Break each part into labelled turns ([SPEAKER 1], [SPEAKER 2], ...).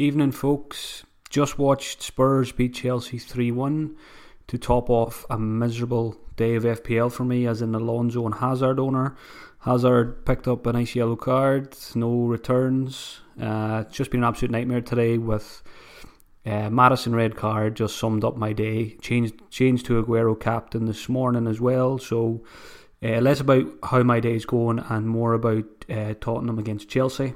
[SPEAKER 1] Evening, folks. Just watched Spurs beat Chelsea 3 1 to top off a miserable day of FPL for me as an Alonso and Hazard owner. Hazard picked up a nice yellow card, no returns. Uh, it's just been an absolute nightmare today with uh, Maddison red card. Just summed up my day. Changed changed to Aguero captain this morning as well. So uh, less about how my day is going and more about uh, Tottenham against Chelsea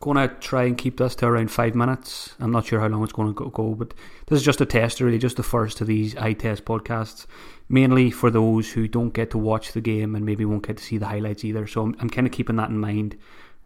[SPEAKER 1] going to try and keep this to around five minutes. I'm not sure how long it's going to go, but this is just a test, really, just the first of these eye test podcasts, mainly for those who don't get to watch the game and maybe won't get to see the highlights either. So I'm, I'm kind of keeping that in mind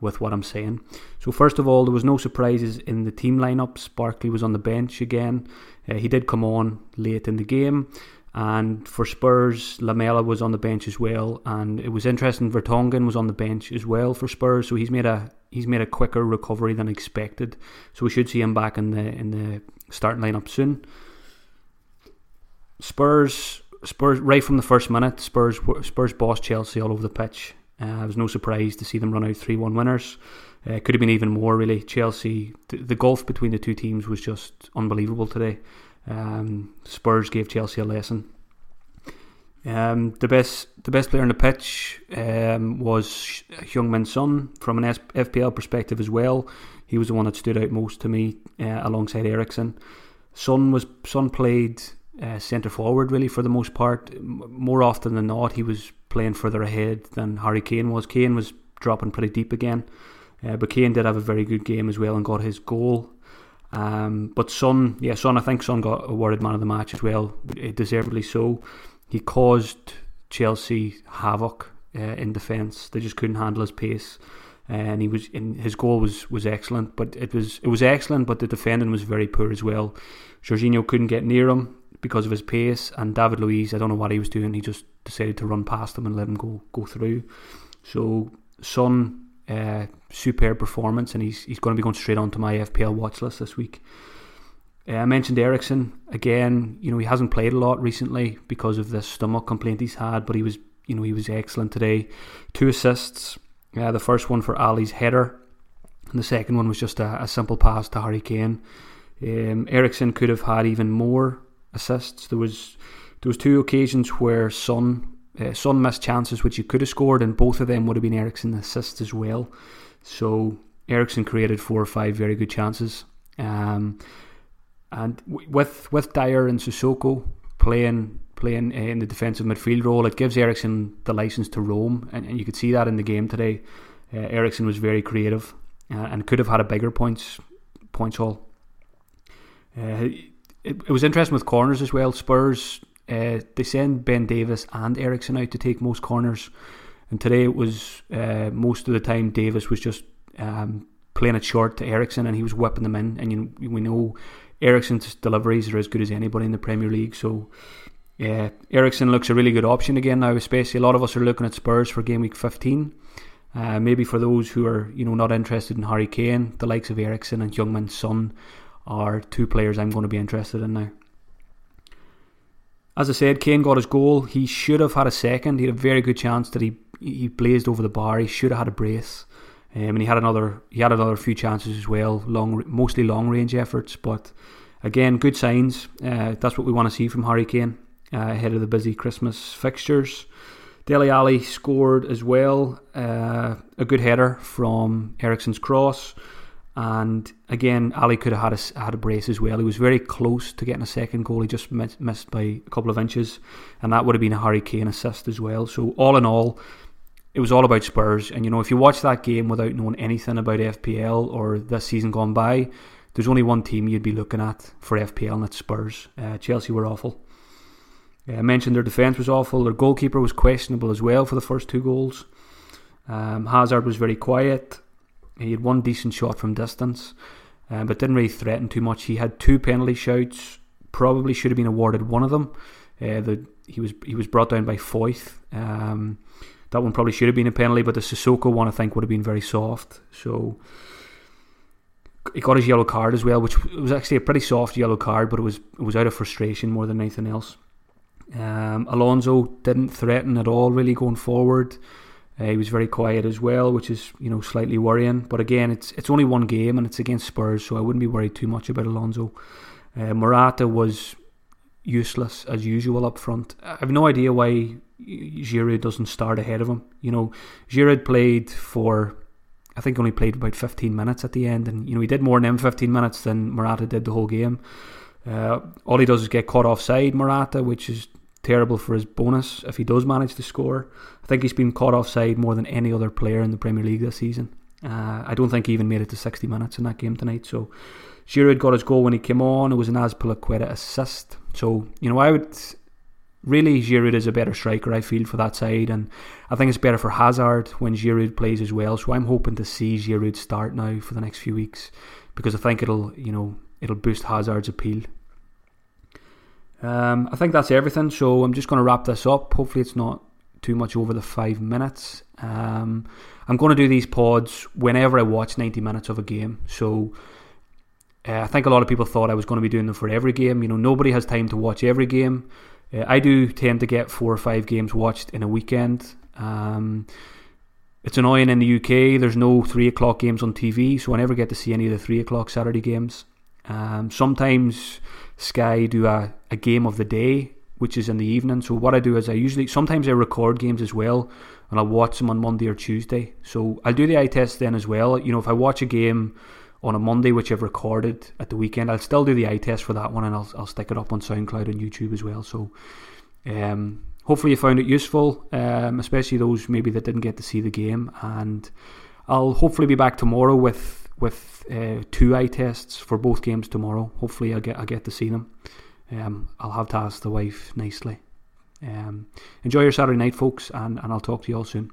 [SPEAKER 1] with what I'm saying. So first of all, there was no surprises in the team lineups. Barkley was on the bench again. Uh, he did come on late in the game. And for Spurs, Lamela was on the bench as well, and it was interesting. Vertonghen was on the bench as well for Spurs, so he's made a he's made a quicker recovery than expected. So we should see him back in the in the starting lineup soon. Spurs Spurs right from the first minute, Spurs Spurs bossed Chelsea all over the pitch. Uh, was no surprise to see them run out three one winners. Uh, could have been even more really. Chelsea, the, the gulf between the two teams was just unbelievable today. Um, Spurs gave Chelsea a lesson. Um, the best the best player on the pitch um, was Heung-min Son from an FPL perspective as well. He was the one that stood out most to me uh, alongside Eriksen. Son was Son played uh, centre forward really for the most part. More often than not, he was playing further ahead than Harry Kane was. Kane was dropping pretty deep again, uh, but Kane did have a very good game as well and got his goal um, but Son, yeah, Son, I think Son got awarded man of the match as well, deservedly so. He caused Chelsea havoc uh, in defence. They just couldn't handle his pace, and he was in his goal was was excellent. But it was it was excellent, but the defending was very poor as well. Jorginho couldn't get near him because of his pace, and David Luiz, I don't know what he was doing. He just decided to run past him and let him go go through. So Son uh, superb performance, and he's he's going to be going straight onto my FPL watch list this week. Uh, I mentioned Eriksen again. You know he hasn't played a lot recently because of the stomach complaint he's had, but he was you know he was excellent today. Two assists. Uh, the first one for Alli's header, and the second one was just a, a simple pass to Harry Kane. Um, Eriksen could have had even more assists. There was there was two occasions where Son uh, Son missed chances which he could have scored, and both of them would have been Eriksen assists as well. So Eriksen created four or five very good chances. Um, and with with Dier and Sissoko playing playing in the defensive midfield role, it gives Eriksen the license to roam, and, and you could see that in the game today. Uh, Eriksen was very creative uh, and could have had a bigger points points haul. Uh, it, it was interesting with corners as well. Spurs uh, they send Ben Davies and Eriksen out to take most corners, and today it was uh, most of the time Davis was just um, playing it short to Eriksen, and he was whipping them in. And you, we know Eriksen's deliveries are as good as anybody in the Premier League, so. Yeah, Eriksen looks a really good option again now. Especially a lot of us are looking at Spurs for game week 15. Uh, maybe for those who are you know not interested in Harry Kane, the likes of Eriksen and Heung-min Son are two players I'm going to be interested in now. As I said, Kane got his goal. He should have had a second. He had a very good chance that he he blazed over the bar. He should have had a brace, um, and he had another he had another few chances as well. Long, mostly long range efforts, but again, good signs. Uh, that's what we want to see from Harry Kane uh, ahead of the busy Christmas fixtures. Dele Alli scored as well. Uh, a good header from Eriksen's cross. And again, Alli could have had a, had a brace as well. He was very close to getting a second goal. He just missed, missed by a couple of inches, and that would have been a Harry Kane assist as well. So all in all, it was all about Spurs. And you know, if you watch that game without knowing anything about FPL or this season gone by, there's only one team you'd be looking at for FPL, and that's Spurs. Uh, Chelsea were awful. Uh, I mentioned their defence was awful. Their goalkeeper was questionable as well for the first two goals. Um, Hazard was very quiet. He had one decent shot from distance, um, but didn't really threaten too much. He had two penalty shouts. Probably should have been awarded one of them. Uh, the, he was he was brought down by Foyth. Um, that one probably should have been a penalty, but the Sissoko one I think would have been very soft. So he got his yellow card as well, which was actually a pretty soft yellow card, but it was it was out of frustration more than anything else. Um, Alonso didn't threaten at all, really going forward. Uh, he was very quiet as well, which is you know slightly worrying. But again, it's it's only one game and it's against Spurs, so I wouldn't be worried too much about Alonso. Uh, Morata was useless as usual up front. I have no idea why Giroud doesn't start ahead of him. You know, Giroud played for I think only played about 15 minutes at the end, and you know he did more in them 15 minutes than Morata did the whole game. Uh, all he does is get caught offside, Morata, which is terrible for his bonus if he does manage to score. I think he's been caught offside more than any other player in the Premier League this season. Uh, I don't think he even made it to 60 minutes in that game tonight. So Giroud got his goal when he came on. It was an Azpilicueta assist. So, you know, I would really Giroud is a better striker, I feel, for that side. And I think it's better for Hazard when Giroud plays as well. So I'm hoping to see Giroud start now for the next few weeks because I think it'll, you know, it'll boost Hazard's appeal um, I think that's everything. So I'm just going to wrap this up. Hopefully, it's not too much over the five minutes. Um, I'm going to do these pods whenever I watch 90 minutes of a game. So uh, I think a lot of people thought I was going to be doing them for every game. You know, nobody has time to watch every game. Uh, I do tend to get four or five games watched in a weekend. Um, it's annoying in the UK. There's no three o'clock games on TV, so I never get to see any of the three o'clock Saturday games. Um, sometimes Sky do a, a game of the day, which is in the evening. So what I do is I usually sometimes I record games as well, and I'll watch them on Monday or Tuesday. So I'll do the eye test then as well. You know, if I watch a game on a Monday which I've recorded at the weekend, I'll still do the eye test for that one, and I'll I'll stick it up on SoundCloud and YouTube as well. So. Um, hopefully you found it useful, um, especially those maybe that didn't get to see the game. And I'll hopefully be back tomorrow with with uh, two eye tests for both games tomorrow. Hopefully, I get I get to see them. Um, I'll have to ask the wife nicely. Um, enjoy your Saturday night, folks, and, and I'll talk to you all soon.